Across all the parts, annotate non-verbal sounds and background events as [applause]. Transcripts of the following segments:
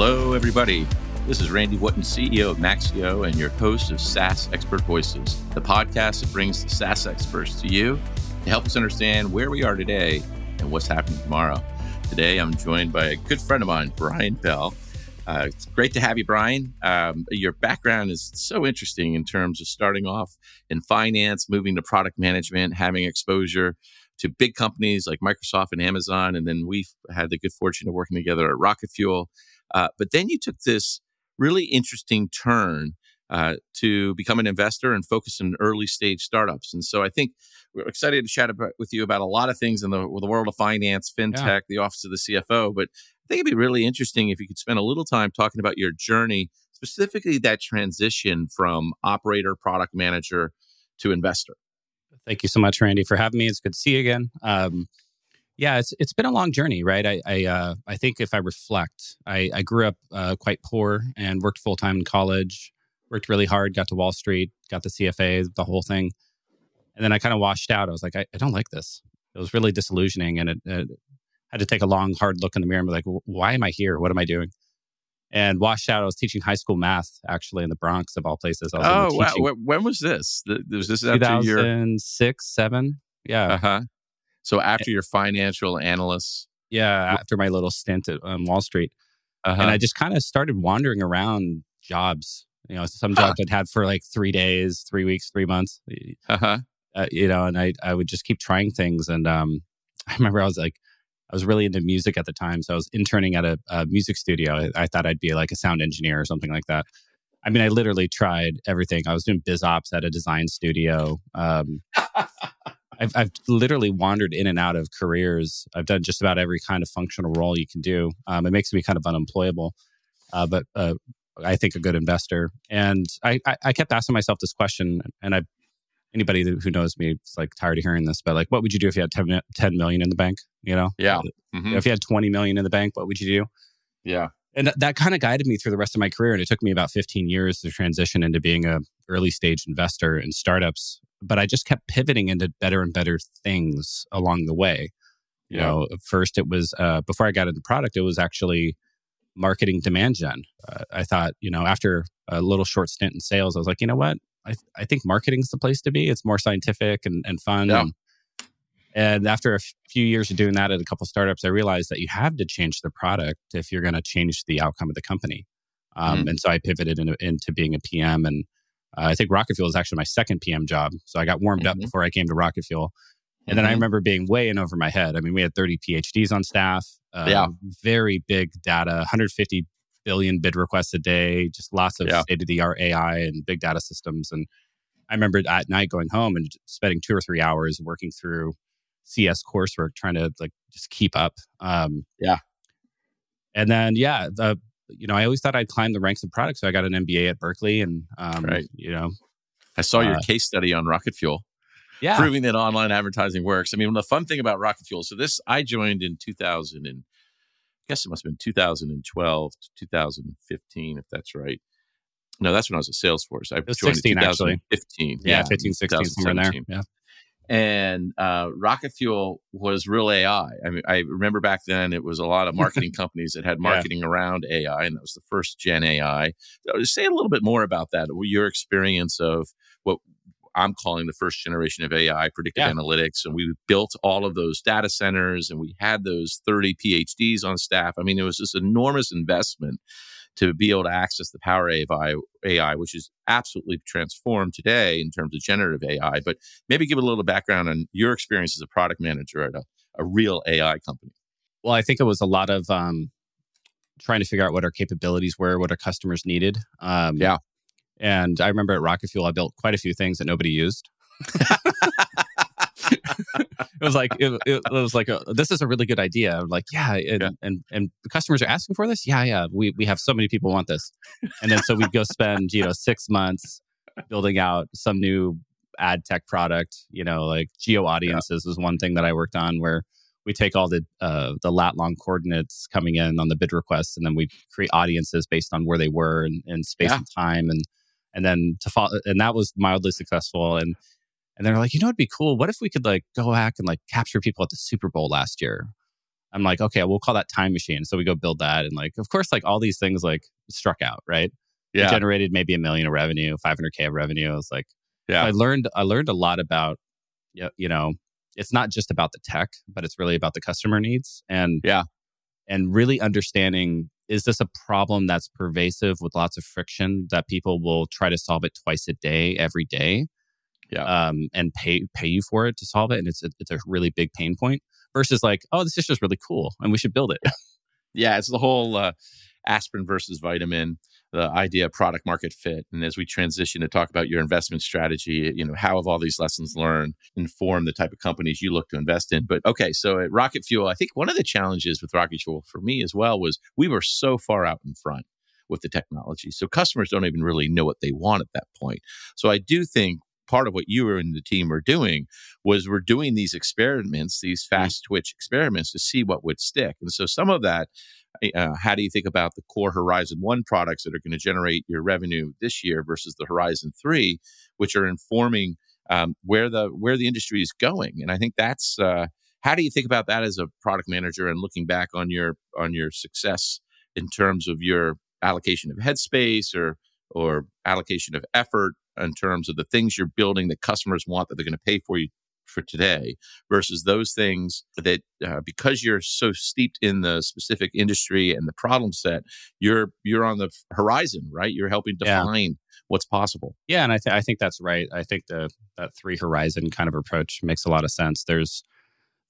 Hello, everybody. This is Randy Wootton, CEO of Maxio, and your host of SaaS Expert Voices, the podcast that brings the SaaS experts to you to help us understand where we are today and what's happening tomorrow. Today, I'm joined by a good friend of mine, Brian Bell. Uh, it's great to have you, Brian. Um, your background is so interesting in terms of starting off in finance, moving to product management, having exposure to big companies like Microsoft and Amazon. And then we've had the good fortune of working together at Rocket Fuel. Uh, but then you took this really interesting turn uh, to become an investor and focus on early stage startups. And so I think we're excited to chat about, with you about a lot of things in the, the world of finance, fintech, yeah. the office of the CFO. But I think it'd be really interesting if you could spend a little time talking about your journey, specifically that transition from operator, product manager to investor. Thank you so much, Randy, for having me. It's good to see you again. Um, yeah, it's it's been a long journey, right? I I, uh, I think if I reflect, I, I grew up uh, quite poor and worked full time in college. Worked really hard, got to Wall Street, got the CFA, the whole thing, and then I kind of washed out. I was like, I, I, don't like this. It was really disillusioning, and it, it, had to take a long, hard look in the mirror and be like, why am I here? What am I doing? And washed out. I was teaching high school math actually in the Bronx of all places. oh wow! When was this? Was this after 2006, seven? Yeah. Uh huh. So after your financial analyst, yeah, after my little stint at um, Wall Street, uh-huh. and I just kind of started wandering around jobs. You know, some jobs huh. I'd had for like three days, three weeks, three months. Uh-huh. Uh, you know, and I I would just keep trying things. And um, [laughs] I remember I was like, I was really into music at the time, so I was interning at a, a music studio. I, I, thought I'd be like a sound engineer or something like that. I mean, I literally tried everything. I was doing biz ops at a design studio. Um, I've, I've literally wandered in and out of careers. I've done just about every kind of functional role you can do. Um, it makes me kind of unemployable, uh, but uh, I think a good investor. And I, I, I, kept asking myself this question, and I, anybody who knows me is like tired of hearing this, but like, what would you do if you had 10, 10 million in the bank? You know, yeah. Mm-hmm. If you had 20 million in the bank, what would you do? Yeah. And that, that kind of guided me through the rest of my career. And it took me about 15 years to transition into being a early stage investor in startups but I just kept pivoting into better and better things along the way. You yeah. know, first it was uh, before I got into product, it was actually marketing demand gen. Uh, I thought, you know, after a little short stint in sales, I was like, you know what? I, I think marketing's the place to be. It's more scientific and, and fun. Yeah. And, and after a few years of doing that at a couple startups, I realized that you have to change the product if you're going to change the outcome of the company. Um, mm. And so I pivoted into, into being a PM and uh, I think Rocket Fuel is actually my second PM job. So I got warmed mm-hmm. up before I came to Rocket Fuel. And mm-hmm. then I mm-hmm. remember being way in over my head. I mean, we had 30 PhDs on staff, uh, yeah. very big data, 150 billion bid requests a day, just lots of yeah. state of the art AI and big data systems. And I remember at night going home and spending two or three hours working through CS coursework, trying to like just keep up. Um, yeah. And then, yeah, the you know, I always thought I'd climb the ranks of product. So I got an MBA at Berkeley and, um, right. you know, I saw your uh, case study on Rocket Fuel. Yeah. Proving that online advertising works. I mean, the fun thing about Rocket Fuel, so this, I joined in 2000 and I guess it must have been 2012 to 2015, if that's right. No, that's when I was at Salesforce. I joined 16, in 2015. Actually. Yeah, yeah, 15, 16, somewhere there. Yeah and uh, Rocket Fuel was real AI. I mean, I remember back then it was a lot of [laughs] marketing companies that had marketing yeah. around AI, and that was the first gen AI. So say a little bit more about that. Your experience of what I'm calling the first generation of AI, predictive yeah. analytics, and we built all of those data centers, and we had those 30 PhDs on staff. I mean, it was this enormous investment to be able to access the power of AI, AI, which is absolutely transformed today in terms of generative AI. But maybe give a little background on your experience as a product manager at a, a real AI company. Well, I think it was a lot of um, trying to figure out what our capabilities were, what our customers needed. Um, yeah. And I remember at Rocket Fuel, I built quite a few things that nobody used. [laughs] it was like it, it, was like a, this is a really good idea. I'm like, yeah and, yeah. and and the customers are asking for this. Yeah, yeah. We we have so many people want this, and then so we'd go spend you know six months building out some new ad tech product. You know, like geo audiences yeah. was one thing that I worked on where we take all the uh, the lat long coordinates coming in on the bid requests, and then we create audiences based on where they were in, in space yeah. and time, and and then to follow, and that was mildly successful. And and they're like, you know, it'd be cool. What if we could like go back and like capture people at the Super Bowl last year? I'm like, okay, we'll call that time machine. So we go build that. And like, of course, like all these things like struck out, right? Yeah. We generated maybe a million of revenue, 500K of revenue. I was like, yeah. I learned, I learned a lot about, you know, it's not just about the tech, but it's really about the customer needs. And yeah. And really understanding is this a problem that's pervasive with lots of friction that people will try to solve it twice a day, every day? Yeah. Um, and pay pay you for it to solve it. And it's a, it's a really big pain point versus like, oh, this is just really cool and we should build it. [laughs] yeah, it's the whole uh, aspirin versus vitamin, the idea of product market fit. And as we transition to talk about your investment strategy, you know, how have all these lessons learned inform the type of companies you look to invest in? But okay, so at Rocket Fuel, I think one of the challenges with Rocket Fuel for me as well was we were so far out in front with the technology. So customers don't even really know what they want at that point. So I do think part of what you and the team are doing was we're doing these experiments, these mm. fast twitch experiments to see what would stick. And so some of that, eh, uh, how do you think about the core Horizon 1 products that are going to generate your revenue this year versus the Horizon 3, which are informing um, where the where the industry is going? And I think that's uh, how do you think about that as a product manager and looking back on your on your success in terms of your allocation of headspace or or allocation of effort in terms of the things you're building that customers want that they're going to pay for you for today versus those things that uh, because you're so steeped in the specific industry and the problem set you're you're on the horizon right? You're helping define yeah. what's possible. Yeah and I, th- I think that's right. I think the that three horizon kind of approach makes a lot of sense. There's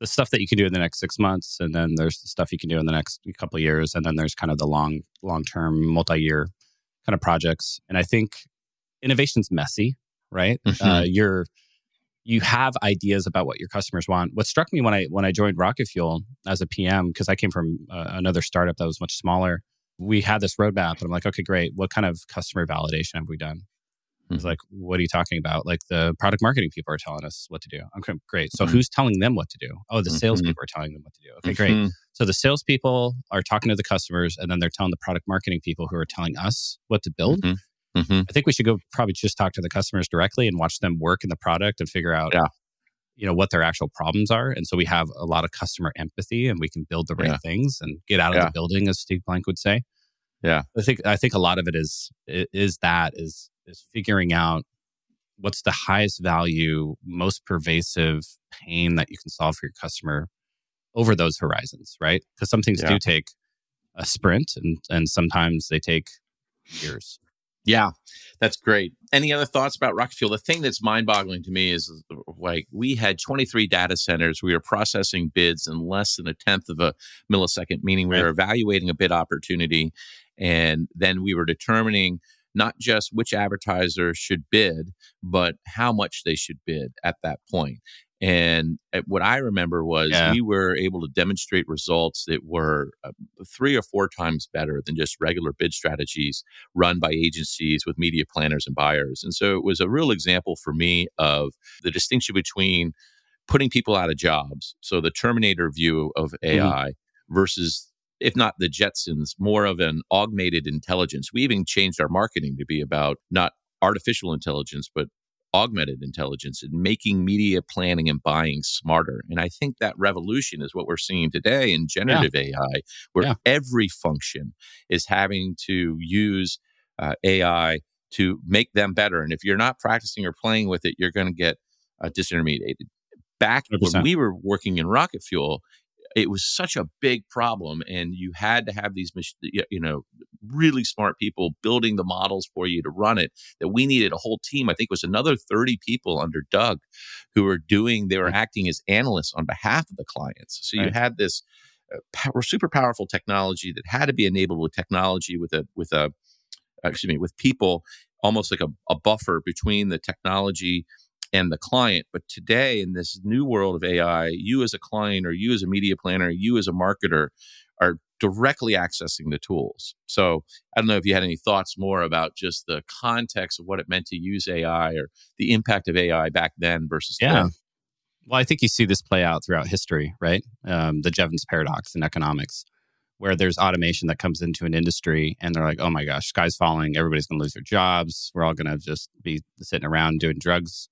the stuff that you can do in the next six months and then there's the stuff you can do in the next couple of years and then there's kind of the long long term multi-year kind of projects. And i think innovation's messy, right? Mm-hmm. Uh, you're you have ideas about what your customers want. What struck me when I when I joined Rocket Fuel as a PM because I came from uh, another startup that was much smaller. We had this roadmap, and I'm like, okay, great. What kind of customer validation have we done? I was mm-hmm. like, what are you talking about? Like the product marketing people are telling us what to do. Okay, great. So mm-hmm. who's telling them what to do? Oh, the salespeople mm-hmm. are telling them what to do. Okay, great. Mm-hmm. So the salespeople are talking to the customers, and then they're telling the product marketing people who are telling us what to build. Mm-hmm. I think we should go probably just talk to the customers directly and watch them work in the product and figure out, yeah. you know, what their actual problems are. And so we have a lot of customer empathy and we can build the right yeah. things and get out of yeah. the building, as Steve Blank would say. Yeah, I think I think a lot of it is is that is is figuring out what's the highest value, most pervasive pain that you can solve for your customer over those horizons, right? Because some things do take a sprint and and sometimes they take years. Yeah, that's great. Any other thoughts about Rocket Fuel? The thing that's mind boggling to me is like we had 23 data centers. We were processing bids in less than a tenth of a millisecond, meaning we were evaluating a bid opportunity. And then we were determining not just which advertiser should bid, but how much they should bid at that point. And uh, what I remember was yeah. we were able to demonstrate results that were uh, three or four times better than just regular bid strategies run by agencies with media planners and buyers. And so it was a real example for me of the distinction between putting people out of jobs. So the Terminator view of AI mm-hmm. versus if not the Jetsons, more of an augmented intelligence. We even changed our marketing to be about not artificial intelligence, but augmented intelligence and making media planning and buying smarter. And I think that revolution is what we're seeing today in generative yeah. AI, where yeah. every function is having to use uh, AI to make them better. And if you're not practicing or playing with it, you're going to get uh, disintermediated. Back 100%. when we were working in rocket fuel, it was such a big problem and you had to have these you know really smart people building the models for you to run it that we needed a whole team. I think it was another 30 people under doug who were doing they were acting as analysts on behalf of the clients. So you had this uh, power, super powerful technology that had to be enabled with technology with a with a excuse me with people almost like a, a buffer between the technology and the client. But today, in this new world of AI, you as a client or you as a media planner, you as a marketer are directly accessing the tools. So I don't know if you had any thoughts more about just the context of what it meant to use AI or the impact of AI back then versus yeah. Today. Well, I think you see this play out throughout history, right? Um, the Jevons paradox in economics, where there's automation that comes into an industry and they're like, oh my gosh, sky's falling. Everybody's going to lose their jobs. We're all going to just be sitting around doing drugs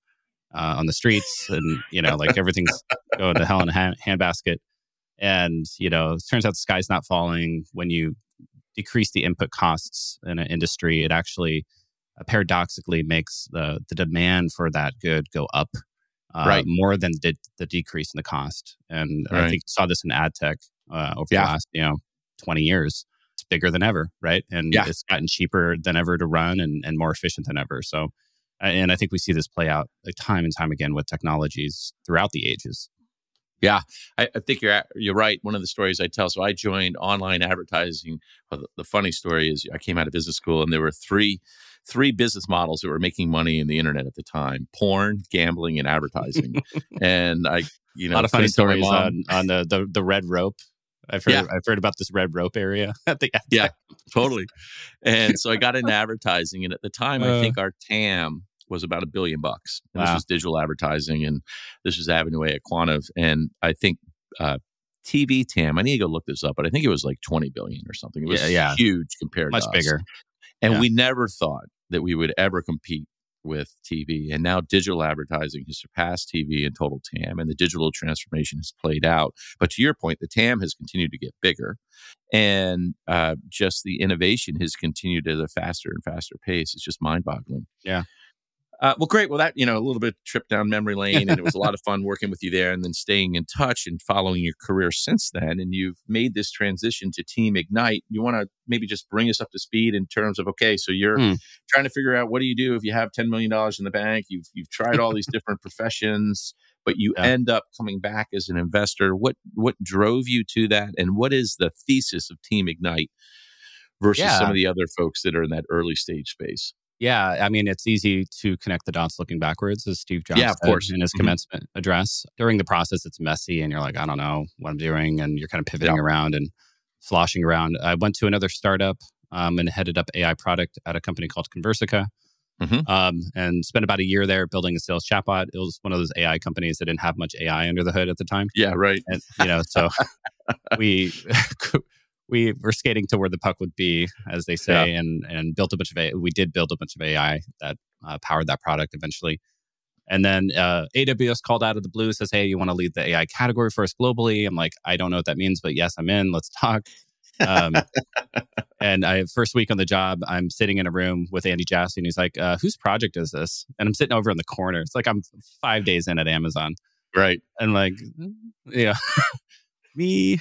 uh, on the streets, and you know, like everything's going to hell in a hand- handbasket. And, you know, it turns out the sky's not falling. When you decrease the input costs in an industry, it actually uh, paradoxically makes the, the demand for that good go up uh, Right. more than the, the decrease in the cost. And I think you saw this in ad tech uh, over Yeah. the last, you know, 20 years. It's bigger than ever, right? And Yeah. it's gotten cheaper than ever to run and, and more efficient than ever. So, and I think we see this play out like time and time again with technologies throughout the ages. I, I think you're at- you're right. One of the stories I tell. So I joined online advertising. Well, the, the funny story is I came out of business school and there were three three business models that were making money in the internet at the time: porn, gambling, and advertising. [laughs] and I, you know, a lot of funny couldn't tell my stories on, on the, the, the red rope. I've heard, Yeah. I've heard about this red rope area [laughs] at the ad Yeah. tech. Totally. And so I got into [laughs] advertising, and at the time, I Uh. think our TAM was about a billion bucks. And This Wow. was digital advertising, and this was Avenue A aQuantive, and I think uh, TV TAM. I need to go look this up, but I think it was like twenty billion or something. It was Yeah, yeah. huge compared Much to us. bigger. And Yeah. we never thought that we would ever compete with TV. And now digital advertising has surpassed TV in total TAM, and the digital transformation has played out. But to your point, the TAM has continued to get bigger, and uh, just the innovation has continued at a faster and faster pace. It's just mind boggling. Yeah. Uh, well, great. Well, that you know, a little bit trip down memory lane, and it was a lot of fun working with you there, and then staying in touch and following your career since then. And you've made this transition to Team Ignite. You want to maybe just bring us up to speed in terms of okay, so you're Hmm. trying to figure out what do you do if you have ten million dollars in the bank. You've you've tried all these [laughs] different professions, but you Yeah. end up coming back as an investor. What what drove you to that, and what is the thesis of Team Ignite versus Yeah. some of the other folks that are in that early stage space? Yeah, I mean, it's easy to connect the dots looking backwards, as Steve Jobs Yeah, of said course. in his Mhm. commencement address. During the process, it's messy, and you're like, I don't know what I'm doing, and you're kind of pivoting Yeah. around and sloshing around. I went to another startup um, and headed up AI product at a company called Conversica, Mhm. um, and spent about a year there building a sales chatbot. It was one of those AI companies that didn't have much AI under the hood at the time Yeah, right. and you know so [laughs] we [laughs] we were skating to where the puck would be as they say and and built a bunch of AI. we did build a bunch of ai that uh, powered that product eventually and then uh, aws called out of the blue says hey you want to lead the ai category for us globally i'm like i don't know what that means but yes i'm in let's talk um, [laughs] and I first week on the job, I'm sitting in a room with Andy Jassy, and he's like, uh, "Whose project is this?" And I'm sitting over in the corner. It's like I'm five days in at Amazon, Right. and like yeah [laughs] me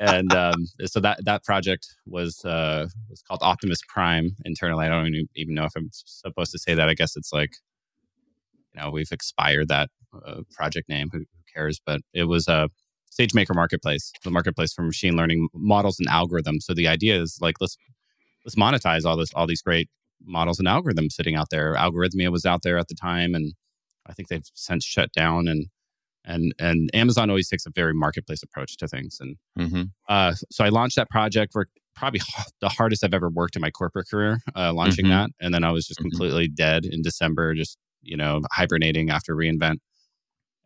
and um, so that that project was uh, was called Optimus Prime internally. I don't even, know if I'm supposed to say that. I guess it's like you know we've expired that uh, project name. Who, who cares? But it was a SageMaker marketplace, the marketplace for machine learning models and algorithms. So the idea is like let's let's monetize all this all these great models and algorithms sitting out there. Algorithmia was out there at the time, and I think they've since shut down. And and and Amazon always takes a very marketplace approach to things. And Mm-hmm. uh, so I launched that project. Worked probably the hardest I've ever worked in my corporate career, uh, launching Mhm. that. And then I was just Mhm. completely dead in December, just you know hibernating after reInvent.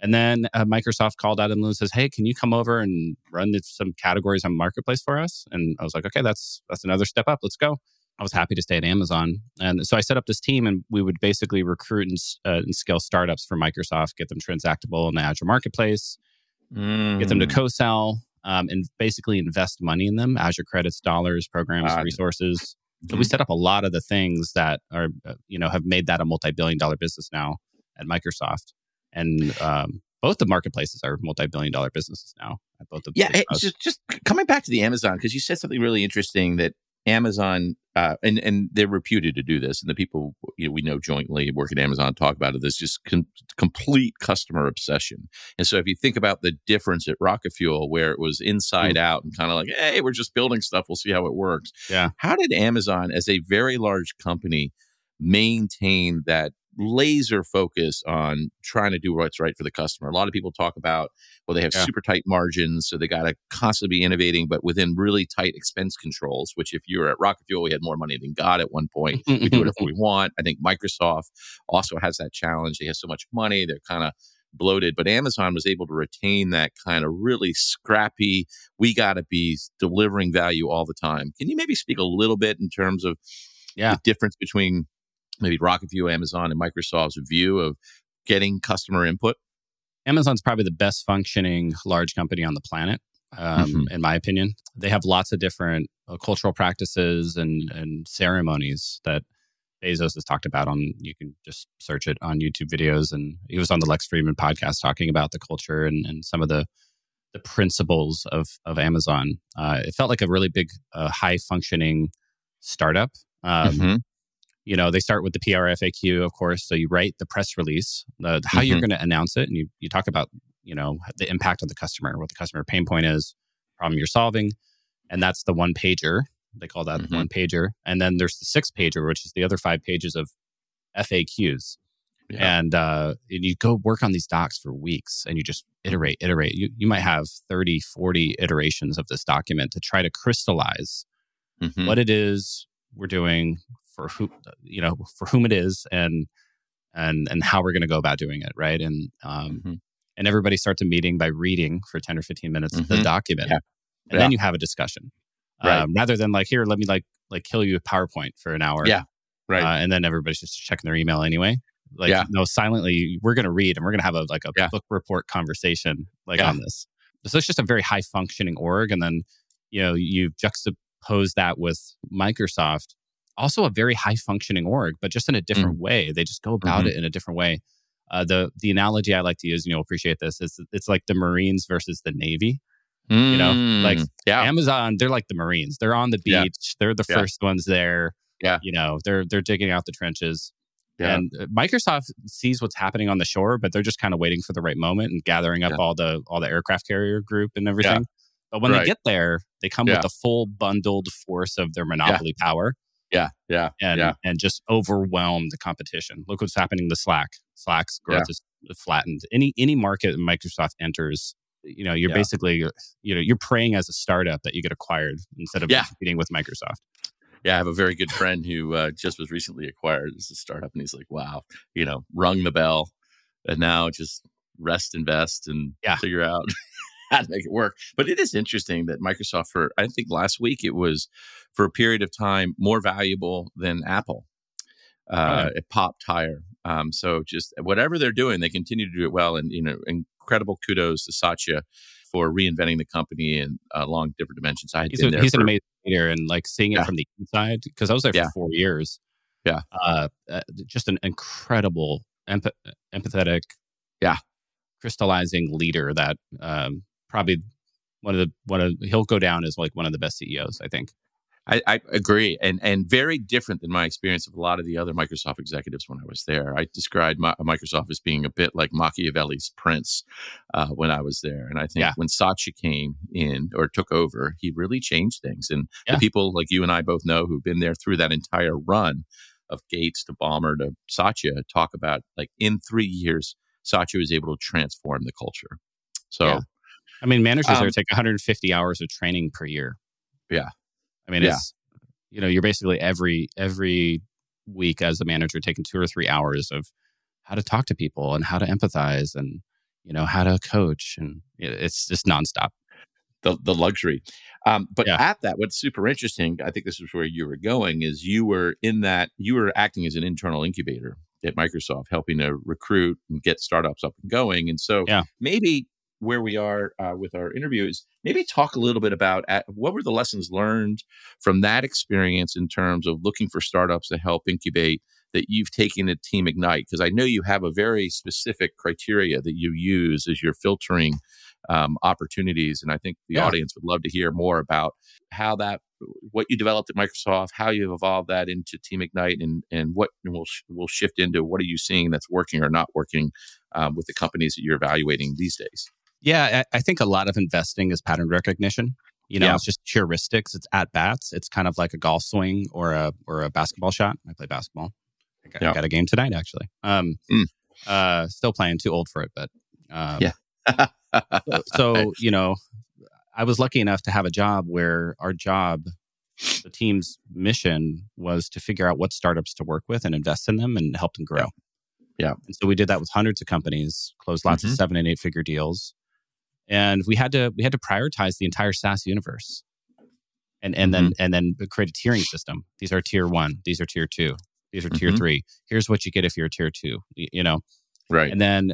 And then uh, Microsoft called out and says, "Hey, can you come over and run some categories on Marketplace for us?" And I was like, "Okay, that's that's another step up. Let's go." I was happy to stay at Amazon, and so I set up this team, and we would basically recruit and, uh, and scale startups for Microsoft, get them transactable in the Azure Marketplace, get them to Mm. co-sell, um, and basically invest money in them, Azure credits, dollars, programs, resources. So we Mhm. set up a lot of the things that are, uh, you know, have made that a multi-billion-dollar business now at Microsoft, and um, both the marketplaces are multi-billion-dollar businesses now. At both of Yeah, just just coming back to the Amazon because you said something really interesting that Amazon uh, and and they're reputed to do this, and the people you know, we know jointly work at Amazon talk about it. This just com- complete customer obsession. And so if you think about the difference at Rocket Fuel, where it was inside out and kind of like, hey, we're just building stuff, we'll see how it works. Yeah. How did Amazon, as a very large company, maintain that laser focus on trying to do what's right for the customer? A lot of people talk about well, they have Yeah. super tight margins, so they got to constantly be innovating, but within really tight expense controls. Which, if you were at Rocket Fuel, we had more money than God at one point. We do whatever [laughs] we want. I think Microsoft also has that challenge. They have so much money; they're kind of bloated. But Amazon was able to retain that kind of really scrappy. We got to be delivering value all the time. Can you maybe speak a little bit in terms of Yeah. the difference between maybe Rocket Fuel, Amazon, and Microsoft's view of getting customer input? Amazon's probably the best functioning large company on the planet, um, mm-hmm. in my opinion. They have lots of different uh, cultural practices and, and ceremonies that Bezos has talked about on, you can just search it on YouTube videos. And he was on the Lex Fridman podcast talking about the culture and, and some of the, the principles of, of Amazon. Uh, it felt like a really big, uh, high functioning startup. Um, mm-hmm you know they start with the prfaq of course so you write the press release the, how mm-hmm. you're going to announce it and you, you talk about you know the impact on the customer what the customer pain point is problem you're solving and that's the one pager they call that mm-hmm. the one pager and then there's the six pager which is the other five pages of faqs yeah. and uh, and you go work on these docs for weeks and you just iterate iterate you, you might have 30 40 iterations of this document to try to crystallize mm-hmm. what it is we're doing for who you know for whom it is and and and how we're going to go about doing it right and um mm-hmm. and everybody starts a meeting by reading for 10 or 15 minutes mm-hmm. the document yeah. and yeah. then you have a discussion right. um, rather than like here let me like like kill you a powerpoint for an hour yeah right uh, and then everybody's just checking their email anyway like yeah. no silently we're going to read and we're going to have a like a yeah. book report conversation like on this so it's just a very high functioning org and then you know you juxtapose that with microsoft also a very high functioning org, but just in a different mm. way. They just go about mm-hmm. it in a different way. Uh, the the analogy I like to use, and you'll appreciate this, is it's like the Marines versus the Navy. Mm. You know, like mm, yeah. Amazon, they're like the Marines. They're on the beach. Yeah. They're the yeah. first ones there. Yeah, you know, they're they're digging out the trenches. Yeah. And uh, Microsoft sees what's happening on the shore, but they're just kind of waiting for the right moment and gathering up yeah. all the all the aircraft carrier group and everything. But when right. they get there, they come with the full bundled force of their monopoly power. Yeah, yeah, and yeah. and just overwhelm the competition. Look what's happening to Slack. Slack's growth yeah. is flattened. Any any market Microsoft enters, you know, you're yeah. basically you know you're praying as a startup that you get acquired instead of yeah. competing with Microsoft. Yeah, I have a very good friend who uh, just was recently acquired as a startup, and he's like, "Wow, you know, rung the bell, and now just rest, invest, and yeah. figure out [laughs] how to make it work. But it is interesting that Microsoft, for I think last week it was for a period of time more valuable than Apple. Uh, right. Pop Tire. Um, so just whatever they're doing, they continue to do it well. And you know, incredible kudos to Satya for reinventing the company and uh, along different dimensions. I he's, a, he's for, an amazing leader, and like seeing it yeah. from the inside because I was there for yeah. four years. Yeah, uh, uh, just an incredible, empath- empathetic, yeah, crystallizing leader that um, probably one of the one of he'll go down as like one of the best CEOs. I think. I, I, agree, and and very different than my experience of a lot of the other Microsoft executives when I was there. I described my, Microsoft as being a bit like Machiavelli's prince uh, when I was there, and I think yeah. when Satya came in or took over, he really changed things. And yeah. the people like you and I both know who've been there through that entire run of Gates to Ballmer to Satya talk about like in three years, Satya was able to transform the culture. So. Yeah. I mean, managers um, there take 150 hours of training per year. Yeah. I mean, yeah. it's, you know, you're basically every, every week as a manager taking two or three hours of how to talk to people and how to empathize and, you know, how to coach. And it's just nonstop. The, the luxury. Um, but yeah. at that, what's super interesting, I think this is where you were going, is you were in that, you were acting as an internal incubator at Microsoft, helping to recruit and get startups up and going. And so yeah. maybe where we are uh, with our interviews, maybe talk a little bit about at, what were the lessons learned from that experience in terms of looking for startups to help incubate that you've taken at Team Ignite? Because I know you have a very specific criteria that you use as you're filtering um, opportunities, and I think the yeah. audience would love to hear more about how that what you developed at Microsoft, how you've evolved that into Team Ignite, and and what and we'll we'll shift into what are you seeing that's working or not working um, with the companies that you're evaluating these days. Yeah, I, think a lot of investing is pattern recognition. You know, yeah. it's just heuristics. It's at bats. It's kind of like a golf swing or a or a basketball shot. I play basketball. I got, yeah. I got a game tonight actually. Um, mm. uh, still playing. Too old for it, but um, yeah. so, [laughs] so you know, I was lucky enough to have a job where our job, the team's mission was to figure out what startups to work with and invest in them and help them grow. Yeah. yeah. And so we did that with hundreds of companies, closed lots mm-hmm. of seven and eight figure deals and we had to we had to prioritize the entire SaaS universe, and and mm-hmm. then and then create a tiering system. These are tier one. These are tier two. These are tier mm-hmm. three. Here's what you get if you're a tier two. You know, right? And then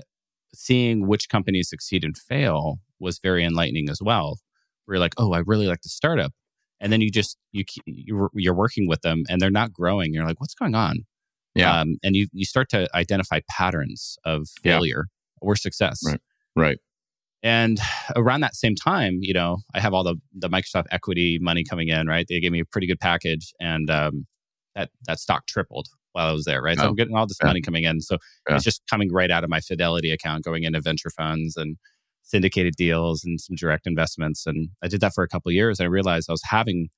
seeing which companies succeed and fail was very enlightening as well. Where you're like, oh, I really like the startup, and then you just you you're, you're working with them and they're not growing. You're like, what's going on? Yeah, um, and you you start to identify patterns of failure yeah. or success. Right. Right. And around that same time, you know, I have all the the Microsoft equity money coming in. Right, they gave me a pretty good package, and um, that that stock tripled while I was there. Right, so I'm oh, getting all this yeah. money coming in. So yeah. it's just coming right out of my Fidelity account, going into venture funds and syndicated deals and some direct investments. And I did that for a couple years. And I realized I was having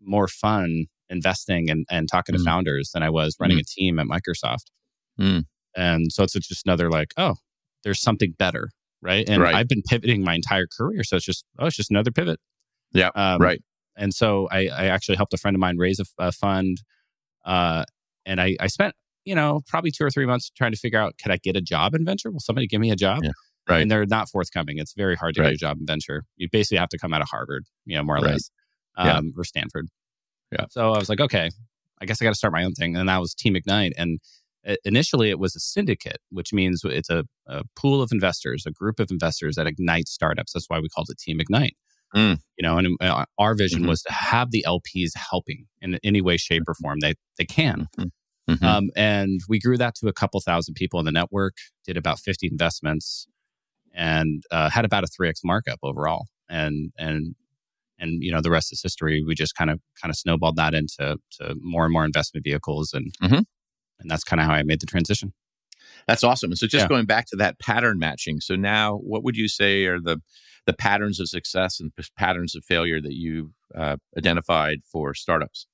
more fun investing and, and talking mm. to founders than I was running mm. a team at Microsoft. Mm. And so it's just another like, oh, there's something better. Right. And right. I've been pivoting my entire career. So it's just, oh, it's just another pivot. Yeah. Um, right. And so I, I actually helped a friend of mine raise a, a fund. Uh, and I, I spent, you know, probably two or three months trying to figure out, could I get a job in venture? Will somebody give me a job? Yeah. Right. And they're not forthcoming. It's very hard to right. get a job in venture. You basically have to come out of Harvard, you know, more or right. less, um, yeah. or Stanford. Yeah. So I was like, okay, I guess I got to start my own thing. And that was Team Ignite. And initially it was a syndicate, which means it's a, a, pool of investors, a group of investors that ignite startups. That's why we called it Team Ignite. Mm. You know, and uh, our vision mm-hmm. was to have the LPs helping in any way, shape, or form they they can. Mm-hmm. Mm-hmm. Um, and we grew that to a couple thousand people in the network. Did about fifty investments and uh, had about a 3x markup overall and and and you know the rest is history we just kind of kind of snowballed that into to more and more investment vehicles and mm-hmm. And that's kind of how i made the transition that's awesome so just yeah. going back to that pattern matching so now what would you say are the the patterns of success and patterns of failure that you uh, identified for startups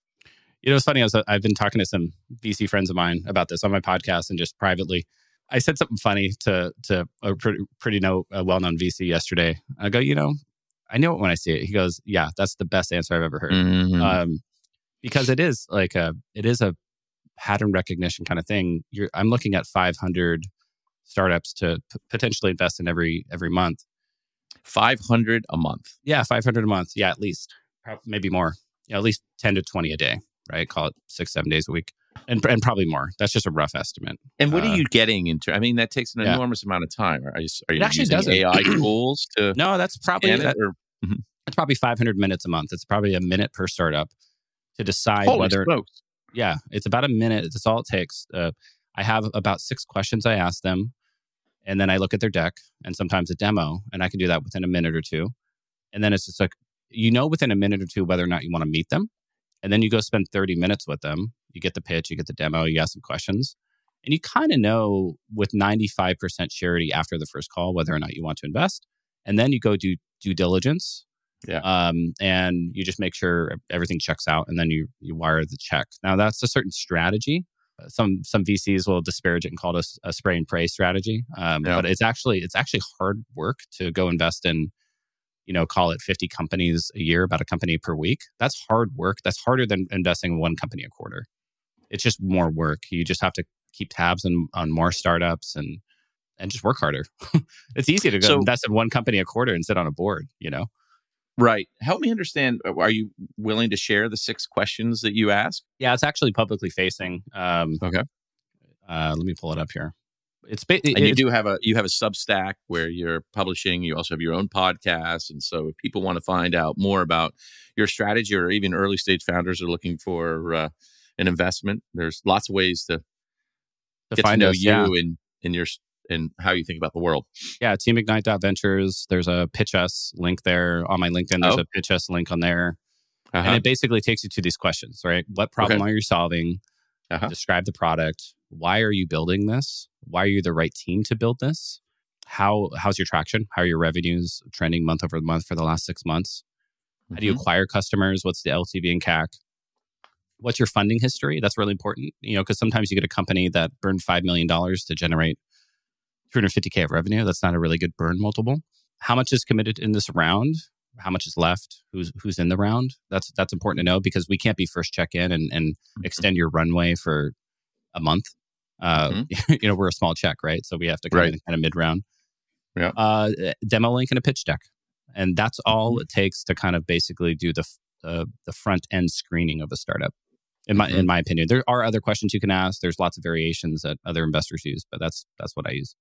you know it's funny I was, i've been talking to some vc friends of mine about this on my podcast and just privately I said something funny to to a pretty pretty a well known VC yesterday. I go, you know, I know it when I see it. He goes, yeah, that's the best answer I've ever heard. Mm-hmm. Um, because it is like a it is a pattern recognition kind of thing. You're, I'm looking at 500 startups to p- potentially invest in every every month. 500 a month. Yeah, 500 a month. Yeah, at least maybe more. Yeah, at least 10 to 20 a day. Right, call it six seven days a week and and probably more. That's just a rough estimate. And what uh, are you getting into? I mean, that takes an yeah. enormous amount of time. Are you, are you actually using AI [clears throat] tools to? No, that's probably that, or, mm-hmm. that's probably 500 minutes a month. It's probably a minute per startup to decide Holy whether. Smokes. Yeah, it's about a minute. That's all it takes. Uh, I have about six questions I ask them, and then I look at their deck and sometimes a demo, and I can do that within a minute or two. And then it's just like you know within a minute or two whether or not you want to meet them, and then you go spend 30 minutes with them you get the pitch, you get the demo, you ask some questions. And you kind of know with 95% surety after the first call whether or not you want to invest. And then you go do due diligence. Yeah. Um, and you just make sure everything checks out and then you, you wire the check. Now, that's a certain strategy. Some some VCs will disparage it and call it a, a spray and pray strategy. Um, yeah. But it's actually it's actually hard work to go invest in you know, call it 50 companies a year, about a company per week. That's hard work. That's harder than investing in one company a quarter it's just more work. You just have to keep tabs on, on more startups and and just work harder. [laughs] it's easy to go so, invest in one company a quarter and sit on a board, you know? Right. Help me understand. Uh, are you willing to share the six questions that you ask? Yeah, it's actually publicly facing. Um, okay. Uh, let me pull it up here. It's ba- and you do have a you have a Substack where you're publishing. You also have your own podcast, and so if people want to find out more about your strategy, or even early stage founders are looking for uh, an investment. There's lots of ways to, to get to know us, you yeah. and, and your and how you think about the world. Yeah, teamignite.ventures. There's a pitch us link there on my LinkedIn. There's oh. a pitch us link on there. Uh-huh. And it basically takes you to these questions, right? What problem okay. are you solving? Uh-huh. Describe the product. Why are you building this? Why are you the right team to build this? How how's your traction? How are your revenues trending month over month for the last six months? How do you mm-hmm. acquire customers? What's the LTV and CAC? what's your funding history? That's really important, you know, because sometimes you get a company that burned $5 million to generate 250K of revenue. That's not a really good burn multiple. How much is committed in this round? How much is left? Who's who's in the round? That's that's important to know because we can't be first check in and, and mm-hmm. extend your runway for a month. Uh, mm-hmm. [laughs] you know, we're a small check, right? So we have to come right. in kind of mid round. Yeah. Uh, demo link and a pitch deck, and that's all mm-hmm. it takes to kind of basically do the the, the front end screening of a startup in my mm-hmm. in my opinion. There are other questions you can ask. There's lots of variations that other investors use, but that's that's what I use.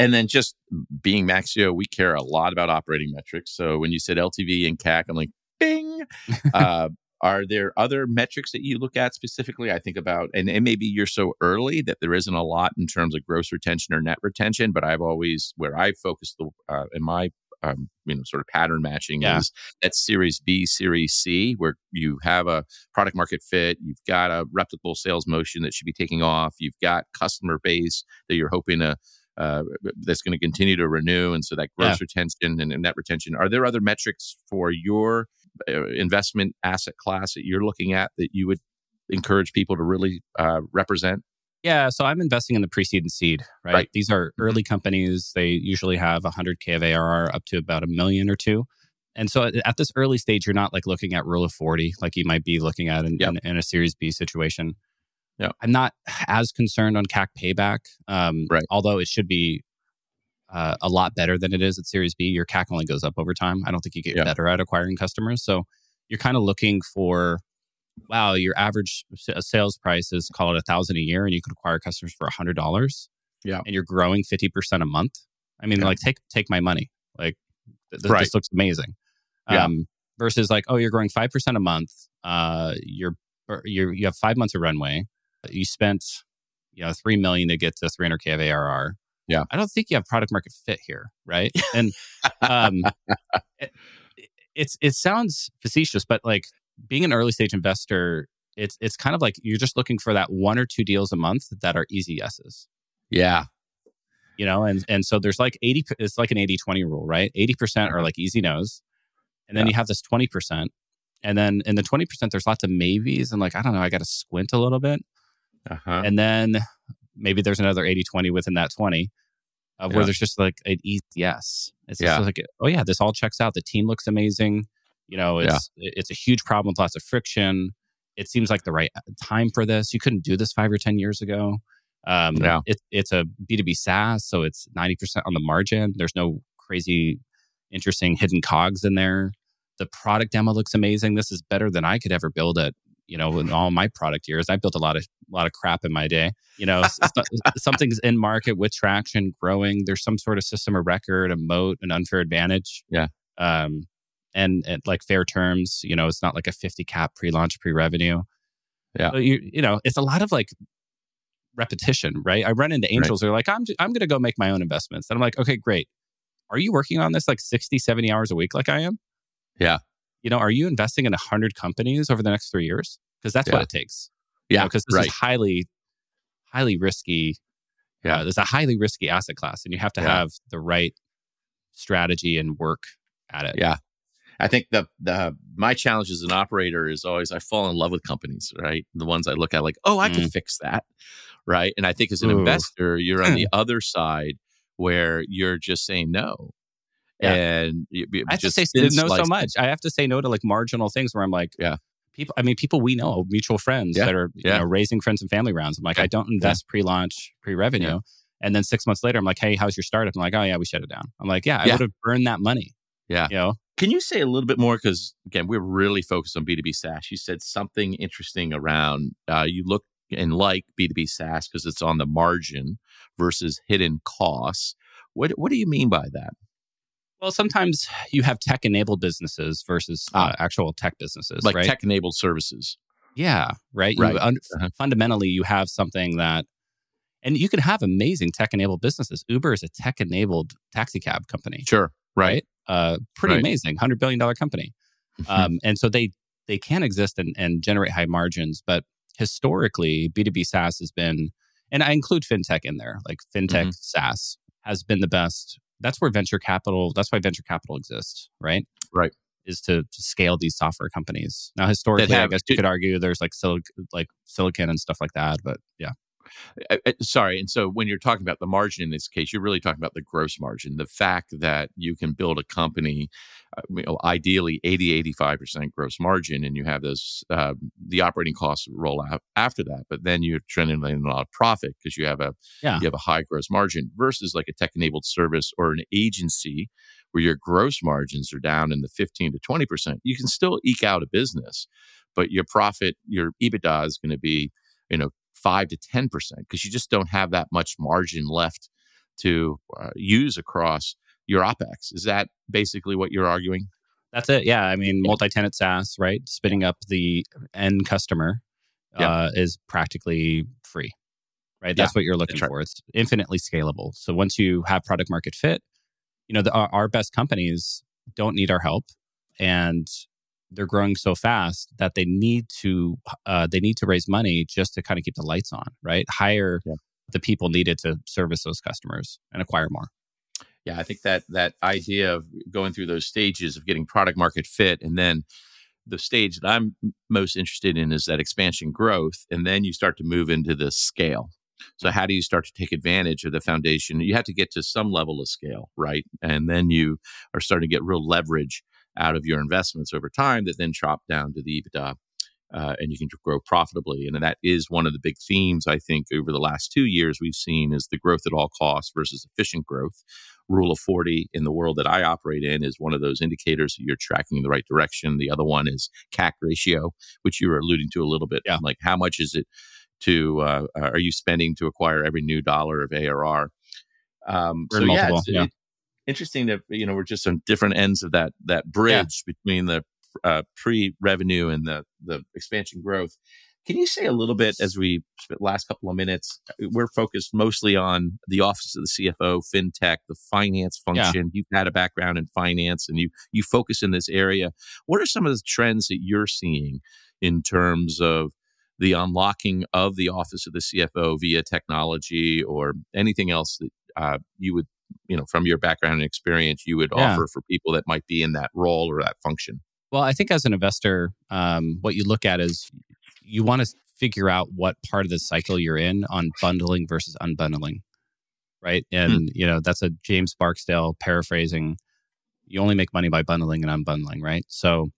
And then just being Maxio, we care a lot about operating metrics. So when you said LTV and CAC, I'm like, bing. [laughs] uh, are there other metrics that you look at specifically? I think about, and, and maybe you're so early that there isn't a lot in terms of gross retention or net retention, but I've always, where I focus the, uh, in my um, you know sort of pattern matching yeah. is at series b series c where you have a product market fit you've got a replicable sales motion that should be taking off you've got customer base that you're hoping to uh, that's going to continue to renew and so that gross yeah. retention and, and net retention are there other metrics for your uh, investment asset class that you're looking at that you would encourage people to really uh, represent? Yeah, so I'm investing in the pre-seed and seed, right? right. These are mm-hmm. early companies. They usually have 100k of ARR up to about a million or two. And so at this early stage, you're not like looking at rule of 40 like you might be looking at in, yep. in, in a Series B situation. Yeah, I'm not as concerned on CAC payback, um, right. although it should be uh, a lot better than it is at Series B. Your CAC only goes up over time. I don't think you get yeah. better at acquiring customers. So you're kind of looking for, wow, your average sales price is call it a thousand a year, and you could acquire customers for a hundred dollars. Yeah, and you're growing fifty percent a month. I mean, yeah. like take take my money. Like th- right. this looks amazing. Yeah. Um, versus like, oh, you're growing five percent a month. Uh, you're you you have five months of runway. You spent you know three million to get to 300k of ARR yeah. I don't think you have product market fit here, right? [laughs] And um, it, it's it sounds facetious, but like being an early stage investor, it's it's kind of like you're just looking for that one or two deals a month that are easy yeses. Yeah. You know, and and so there's like 80 it's like an 80-20 rule, right? 80% are like easy no's. And then yeah. you have this 20%. And then in the 20%, there's lots of maybes and like, I don't know, I got to squint a little bit. Uh-huh. And then maybe there's another 80 20 within that 20 of yeah. where there's just like an easy yes. It's yeah. like, oh yeah, this all checks out. The team looks amazing. You know, it's yeah. it's a huge problem with lots of friction. It seems like the right time for this. You couldn't do this five or ten years ago. Um, yeah. It, it's a B2B SaaS, so it's 90% on the margin. There's no crazy, interesting hidden cogs in there. The product demo looks amazing. This is better than I could ever build it you know, in all my product years, I built a lot of a lot of crap in my day. You know, [laughs] something's in market with traction, growing. There's some sort of system of record, a moat, an unfair advantage. Yeah. Um, and, and like fair terms. You know, it's not like a 50 cap pre-launch, pre-revenue. Yeah. So you you know, it's a lot of like repetition, right? I run into angels. Right. They're like, I'm I'm going to go make my own investments, and I'm like, okay, great. Are you working on this like 60, 70 hours a week, like I am? Yeah you know, are you investing in 100 companies over the next three years? Because that's yeah. what it takes. Yeah. Because this right. is highly, highly risky. Yeah. Uh, there's a highly risky asset class, and you have to yeah. have the right strategy and work at it. Yeah. I think the the my challenge as an operator is always I fall in love with companies, right? The ones I look at like, oh, I mm. can fix that, right? And I think as an Ooh. investor, you're on the [clears throat] other side where you're just saying no. Yeah. And I have to say no so much. I have to say no to like marginal things where I'm like, yeah, people. I mean, people we know, mutual friends yeah. that are yeah. you know raising friends and family rounds. I'm like, I don't invest pre-launch, pre-revenue. And then six months later, I'm like, hey, how's your startup? I'm like, oh yeah, we shut it down. I'm like, yeah, I would have burned that money. Yeah. You know. Can you say a little bit more? Because again, we're really focused on B2B SaaS. You said something interesting around uh, you look and like B2B SaaS because it's on the margin versus hidden costs. What what do you mean by that? Well, sometimes you have tech enabled businesses versus uh, ah. actual tech businesses, like right? tech enabled services. Yeah, right. right. Un- uh-huh. Fundamentally, you have something that, and you can have amazing tech enabled businesses. Uber is a tech enabled taxi cab company. Sure. Right. right? Uh, pretty right. amazing, hundred billion dollar company. um, and so they they can exist and, and generate high margins, but historically, B two B SaaS has been, and I include fintech in there, like fintech mm-hmm. SaaS has been the best that's where venture capital that's why venture capital exists right? Right. Is to, to scale these software companies. Now historically have, i guess you could argue there's like silic- like silicon and stuff like that but yeah sorry. And so when you're talking about the margin in this case, you're really talking about the gross margin, the fact that you can build a company, uh, you know, ideally 80, 85% gross margin, and you have those, uh, the operating costs roll out after that. But then you're generating a lot of profit because you have a, yeah. you have a high gross margin versus like a tech enabled service or an agency where your gross margins are down in the 15 to 20%. You can still eke out a business, but your profit, your EBITDA is going to be, you know, five to 10% because you just don't have that much margin left to uh, use across your OPEX. Is that basically what you're arguing? That's it. Yeah. I mean, multi tenant SaaS, right? Spinning up the end customer uh, yeah. is practically free, right? That's yeah, what you're looking for. It's infinitely scalable. So once you have product market fit, you know, the, our, our best companies don't need our help and they're growing so fast that they need to uh, they need to raise money just to kind of keep the lights on right? Hire yeah. the people needed to service those customers and acquire more. Yeah i think that that idea of going through those stages of getting product market fit and then the stage that i'm most interested in is that expansion growth and then you start to move into the scale. So how do you start to take advantage of the foundation? You have to get to some level of scale right? And then you are starting to get real leverage out of your investments over time that then chop down to the EBITDA. Uh, and you can grow profitably. And that is one of the big themes I think over the last two years we've seen is the growth at all costs versus efficient growth. Rule of 40 in the world that I operate in is one of those indicators that you're tracking in the right direction. The other one is CAC ratio, which you were alluding to a little bit. Yeah. Like how much is it to, uh, are you spending to acquire every new dollar of ARR? Um, so yeah, yeah, interesting that you know we're just on different ends of that that bridge yeah. between the uh, pre-revenue and the the expansion growth. Can you say a little bit as we spent last couple of minutes? Uh, we're focused mostly on the office of the CFO, fintech, the finance function. Yeah. You've had a background in finance, and you you focus in this area. What are some of the trends that you're seeing in terms of the unlocking of the office of the CFO via technology or anything else that uh, you would you know from your background and experience you would yeah. offer for people that might be in that role or that function well i think as an investor um, what you look at is you want to figure out what part of the cycle you're in on bundling versus unbundling right hmm. and hmm. you know that's a james barksdale paraphrasing you only make money by bundling and unbundling right so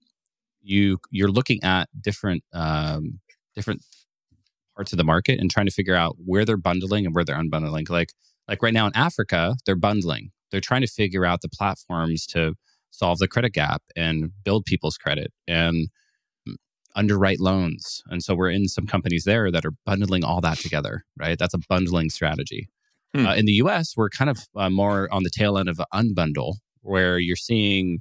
you you're looking at different um, different parts of the market and trying to figure out where they're bundling and where they're unbundling like like right now in Africa, they're bundling. They're trying to figure out the platforms to solve the credit gap and build people's credit and underwrite loans. And so we're in some companies there that are bundling all that together, right? That's a bundling strategy. Hmm. Uh, in the US, we're kind of uh, more on the tail end of an unbundle, where you're seeing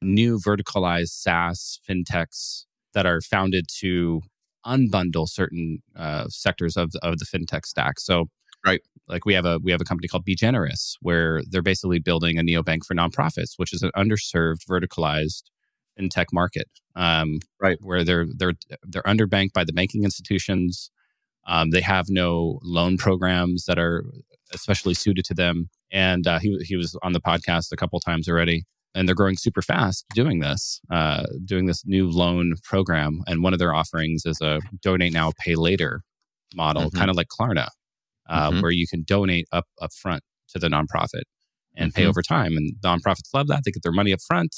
new verticalized SaaS fintechs that are founded to unbundle certain uh, sectors of, of the fintech stack. So Right. Like we have a we have a company called Be Generous where they're basically building a neobank for nonprofits, which is an underserved, verticalized fintech market. Um, right. Where they're they're they're underbanked by the banking institutions. Um, they have no loan programs that are especially suited to them. And uh, he he was on the podcast a couple times already, and they're growing super fast doing this, uh, doing this new loan program. And one of their offerings is a donate now, pay later model, mm-hmm. kind of like Klarna uh, mm-hmm. where you can donate up up front to the nonprofit and mm-hmm. pay over time. And nonprofits love that; they get their money up front.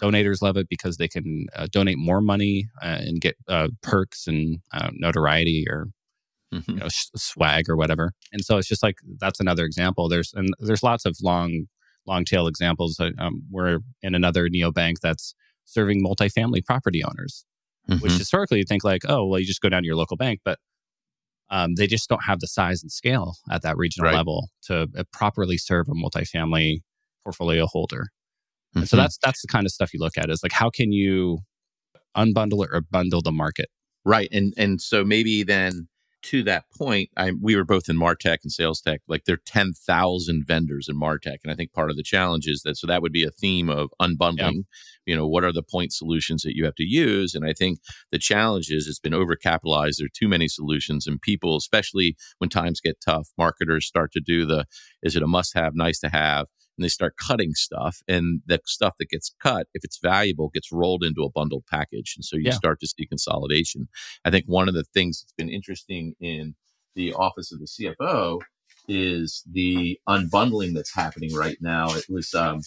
Donators love it because they can uh, donate more money uh, and get uh, perks and uh, notoriety or mm-hmm. you know, swag or whatever. And so it's just like that's another example. There's and there's lots of long long tail examples. Um, we're in another neobank that's serving multifamily property owners, which mm-hmm. historically you think like, oh, well, you just go down to your local bank, but um, they just don't have the size and scale at that regional right. level to uh, properly serve a multifamily portfolio holder. Mm-hmm. And so mm-hmm. that's that's the kind of stuff you look at is like how can you unbundle it or bundle the market? Right. And and so maybe then to that point, I, we were both in Martech and Sales Tech. Like there are 10,000 vendors in Martech. And I think part of the challenge is that, so that would be a theme of unbundling. Yeah. You know, what are the point solutions that you have to use? And I think the challenge is it's been overcapitalized. There are too many solutions. And people, especially when times get tough, marketers start to do the, is it a must have, nice to have? And they start cutting stuff and the stuff that gets cut if it's valuable gets rolled into a bundled package and so you yeah. start to see consolidation i think one of the things that's been interesting in the office of the cfo is the unbundling that's happening right now it was um,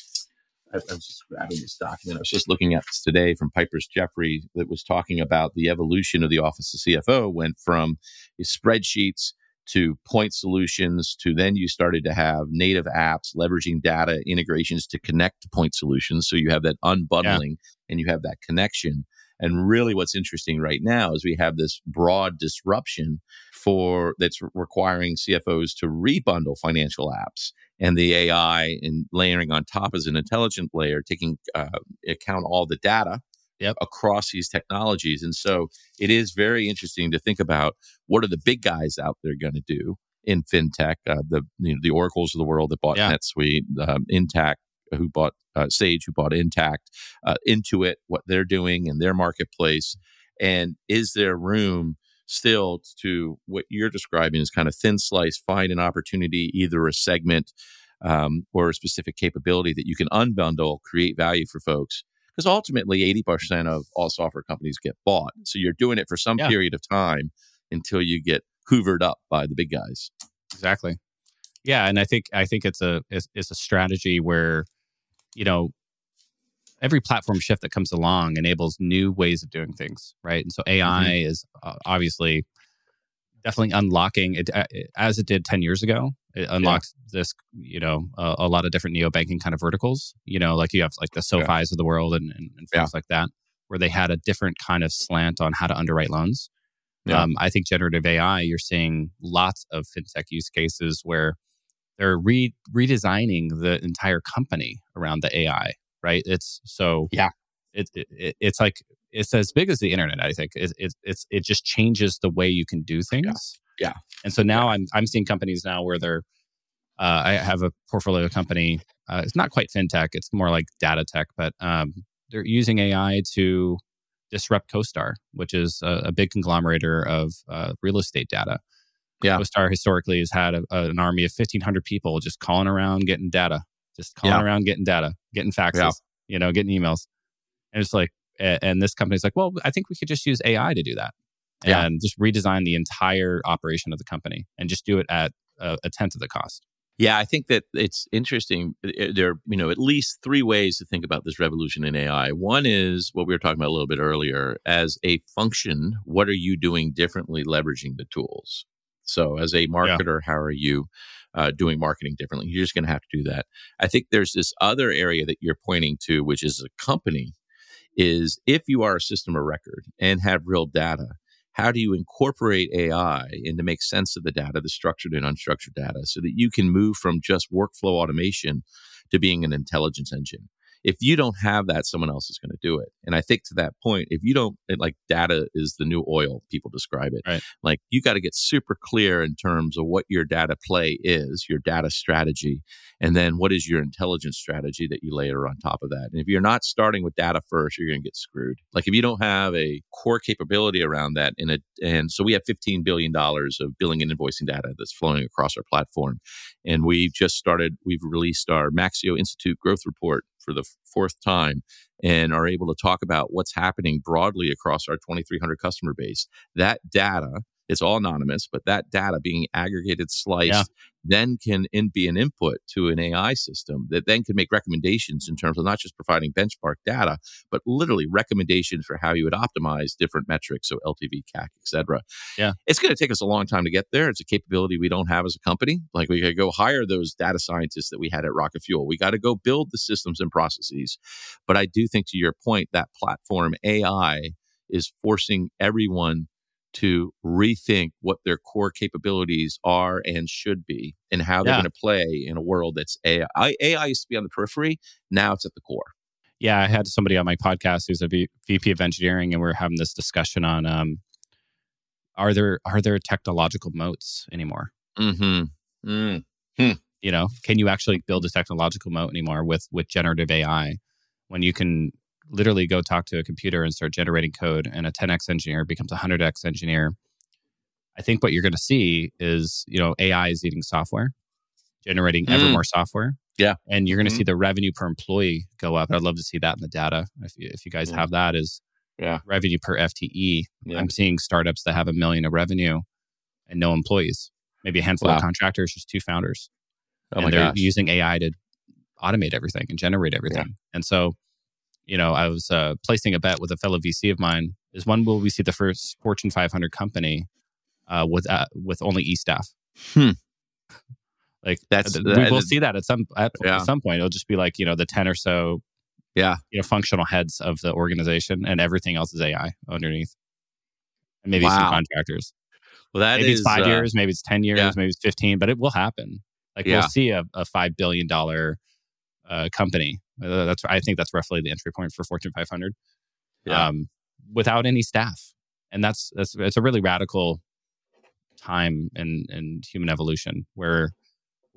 I, I was just grabbing this document. I was just looking at this today from Piper's Jaffray that was talking about the evolution of the Office of CFO went from spreadsheets to point solutions to then you started to have native apps leveraging data integrations to connect to point solutions so you have that unbundling yeah. and you have that connection And really, what's interesting right now is we have this broad disruption for that's requiring CFOs to rebundle financial apps and the AI and layering on top as an intelligent layer, taking uh, account all the data yep. across these technologies. And so it is very interesting to think about what are the big guys out there going to do in fintech, uh, the you know, the oracles of the world that bought yeah. NetSuite, um, Intacct, who bought uh, Sage, who bought Intacct, uh, Intuit, what they're doing in their marketplace, and is there room still to what you're describing as kind of thin slice, find an opportunity, either a segment um, or a specific capability that you can unbundle, create value for folks. Because ultimately, 80% of all software companies get bought. So you're doing it for some yeah. period of time until you get hoovered up by the big guys. Exactly. Yeah, and I think I think it's a it's, it's a strategy where you know every platform shift that comes along enables new ways of doing things, right? And so AI mm-hmm. is uh, obviously definitely unlocking it uh, as it did 10 years ago. It unlocks yeah. this, you know, uh, a lot of different neobanking kind of verticals, you know, like you have like the SoFis yeah. of the world and, and, and things yeah. like that, where they had a different kind of slant on how to underwrite loans. Um, I think generative AI, you're seeing lots of fintech use cases where they're re- redesigning the entire company around the AI, right? It's so yeah, it, it it's like it's as big as the internet. I think it, it it's it just changes the way you can do things. Yeah, yeah. and so now I'm I'm seeing companies now where they're uh, I have a portfolio company. Uh, it's not quite fintech; it's more like data tech, but um, they're using AI to disrupt CoStar, which is a, a big conglomerator of uh, real estate data. Yeah. CoStar historically has had a, a, an army of 1,500 people just calling around getting data, just calling yeah. around getting data, getting faxes, yeah. you know, getting emails. And it's like, and this company's like, well, I think we could just use AI to do that yeah. and just redesign the entire operation of the company and just do it at a, a tenth of the cost. Yeah, I think that it's interesting. There are, you know, at least three ways to think about this revolution in AI. One is what we were talking about a little bit earlier. As a function, what are you doing differently leveraging the tools? So, as a marketer, yeah. how are you uh, doing marketing differently? You're just going to have to do that. I think there's this other area that you're pointing to, which is a company, is if you are a system of record and have real data, how do you incorporate AI and to make sense of the data, the structured and unstructured data, so that you can move from just workflow automation to being an intelligence engine? If you don't have that, someone else is going to do it. And I think to that point, if you don't, like data is the new oil, people describe it. Right. Like you got to get super clear in terms of what your data play is, your data strategy, and then what is your intelligence strategy that you layer on top of that. And if you're not starting with data first, you're going to get screwed. Like if you don't have a core capability around that, in a, and so we have $15 billion of billing and invoicing data that's flowing across our platform. And we've just started, we've released our Maxio Institute growth report for the fourth time and are able to talk about what's happening broadly across our 2300 customer base. That data it's all anonymous, but that data being aggregated, sliced, yeah. then can in, be an input to an AI system that then can make recommendations in terms of not just providing benchmark data, but literally recommendations for how you would optimize different metrics, so LTV, CAC, et cetera. Yeah, it's going to take us a long time to get there. It's a capability we don't have as a company. Like we got to go hire those data scientists that we had at Rocket Fuel. We got to go build the systems and processes. But I do think, to your point, that platform AI is forcing everyone to rethink what their core capabilities are and should be and how they're yeah. going to play in a world that's AI. AI used to be on the periphery. Now it's at the core. Yeah, I had somebody on my podcast who's a v- VP of engineering, and we are having this discussion on um, are there are there technological moats anymore? Mm-hmm. Mm-hmm. You know, can you actually build a technological moat anymore with with generative AI when you can literally go talk to a computer and start generating code and a 10x engineer becomes a 100x engineer i think what you're going to see is you know ai is eating software generating mm. ever more software yeah and you're going to mm-hmm. see the revenue per employee go up i'd love to see that in the data if you, if you guys yeah. have that is yeah revenue per fte yeah. i'm seeing startups that have a million of revenue and no employees maybe a handful wow. of contractors just two founders oh and they're gosh. using ai to automate everything and generate everything yeah. and so you know, I was uh, placing a bet with a fellow VC of mine. Is when will we see the first Fortune 500 company uh, with uh, with only e staff? Hmm. Like that's we will see that at some at, yeah. at, some point. It'll just be like you know the ten or so Yeah. you know, functional heads of the organization, and everything else is AI underneath. And maybe some contractors. Well, that maybe is, it's five uh, years, maybe it's 10 years, yeah. maybe it's 15, but it will happen. Like Yeah. we'll see a, a $5 billion uh, company. Uh, that's I think that's roughly the entry point for Fortune 500 Yeah. um, without any staff. And that's, that's, it's a really radical time in, in human evolution where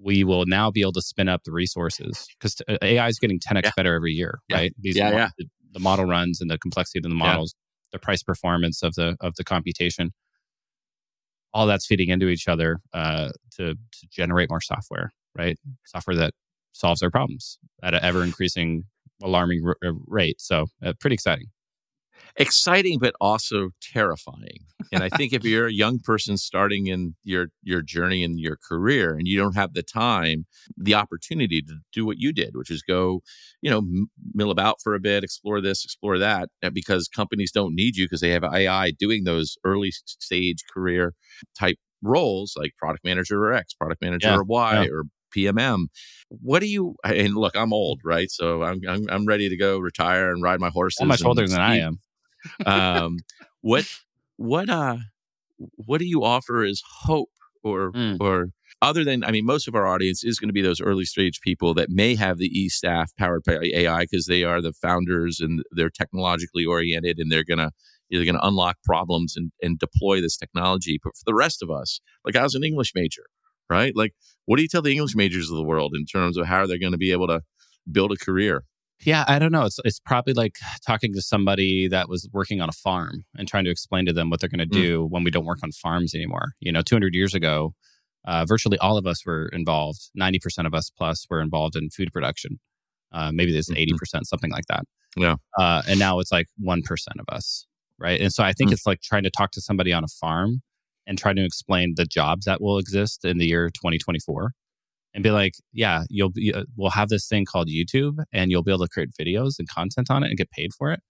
we will now be able to spin up the resources because AI is getting 10x Yeah. better every year, Yeah. right? These Yeah, yeah. The, model runs and the complexity of the models, the price performance of the of the computation, all that's feeding into each other uh, to to generate more software, right? Software that solves our problems at an ever increasing, alarming r- uh, rate. So, uh, pretty exciting. exciting but also terrifying and i think if [laughs] you're a young person starting in your your journey in your career and you don't have the time the opportunity to do what you did which is go you know m- mill about for a bit explore this explore that uh, because companies don't need you because they have ai doing those early stage career type roles like product manager or x product manager Yeah, or y yeah. or PMM. What do you? And look, I'm old, right? So I'm I'm, I'm ready to go retire and ride my horses. How much older than I am? um, what what uh what do you offer as hope or Mm. or other than I mean most of our audience is going to be those early stage people that may have the e staff powered by AI because they are the founders and they're technologically oriented and they're gonna they're gonna unlock problems and and deploy this technology. But for the rest of us, like I was an English major, right? Like what do you tell the English majors of the world in terms of how they're going to be able to build a career? Yeah, I don't know. It's it's probably like talking to somebody that was working on a farm and trying to explain to them what they're going to Mm. do when we don't work on farms anymore. You know, 200 years ago, uh, virtually all of us were involved. 90% of us plus were involved in food production. Uh, maybe there's an Mhm. 80%, something like that. Yeah. Uh, and now it's like 1% of us, right? And so I think Mm. it's like trying to talk to somebody on a farm and trying to explain the jobs that will exist in the year 2024 and be like, yeah, you'll be, uh, we'll have this thing called YouTube and you'll be able to create videos and content on it and get paid for it.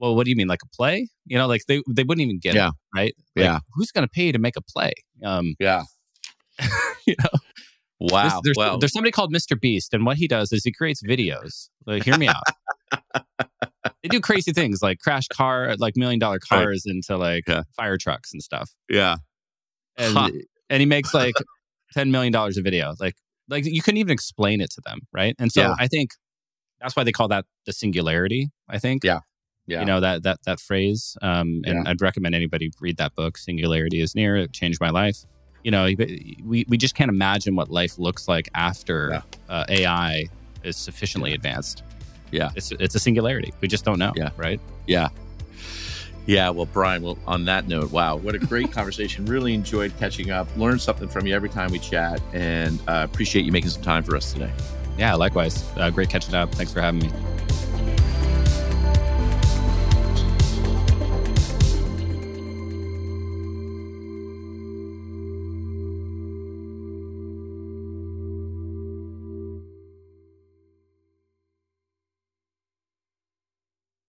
Well, what do you mean, like a play? You know, like they, they wouldn't even get Yeah. it, right? Like, Yeah. Who's going to pay to make a play? Um, Yeah. [laughs] you know, Wow. there's, there's, well, there's somebody called Mr. Beast, and what he does is he creates videos. Like, hear me out. [laughs] they do crazy things like crash car, like million dollar Right. cars into like Yeah. fire trucks and stuff. yeah. And Huh. and he makes like ten million dollars a video. Like like you couldn't even explain it to them, right? And so Yeah. I think that's why they call that the singularity. I think, Yeah. Yeah. you know that that that phrase. Um, and I'd recommend anybody read that book. Singularity is near. It changed my life. You know, we we just can't imagine what life looks like after Yeah. uh, AI is sufficiently advanced. Yeah. it's it's a singularity. We just don't know. Yeah. right. Yeah. Yeah. Well, Brian, well, on that note, wow, what a great conversation. Really enjoyed catching up, learned something from you every time we chat, and uh, appreciate you making some time for us today. Yeah, likewise. Uh, great catching up. Thanks for having me.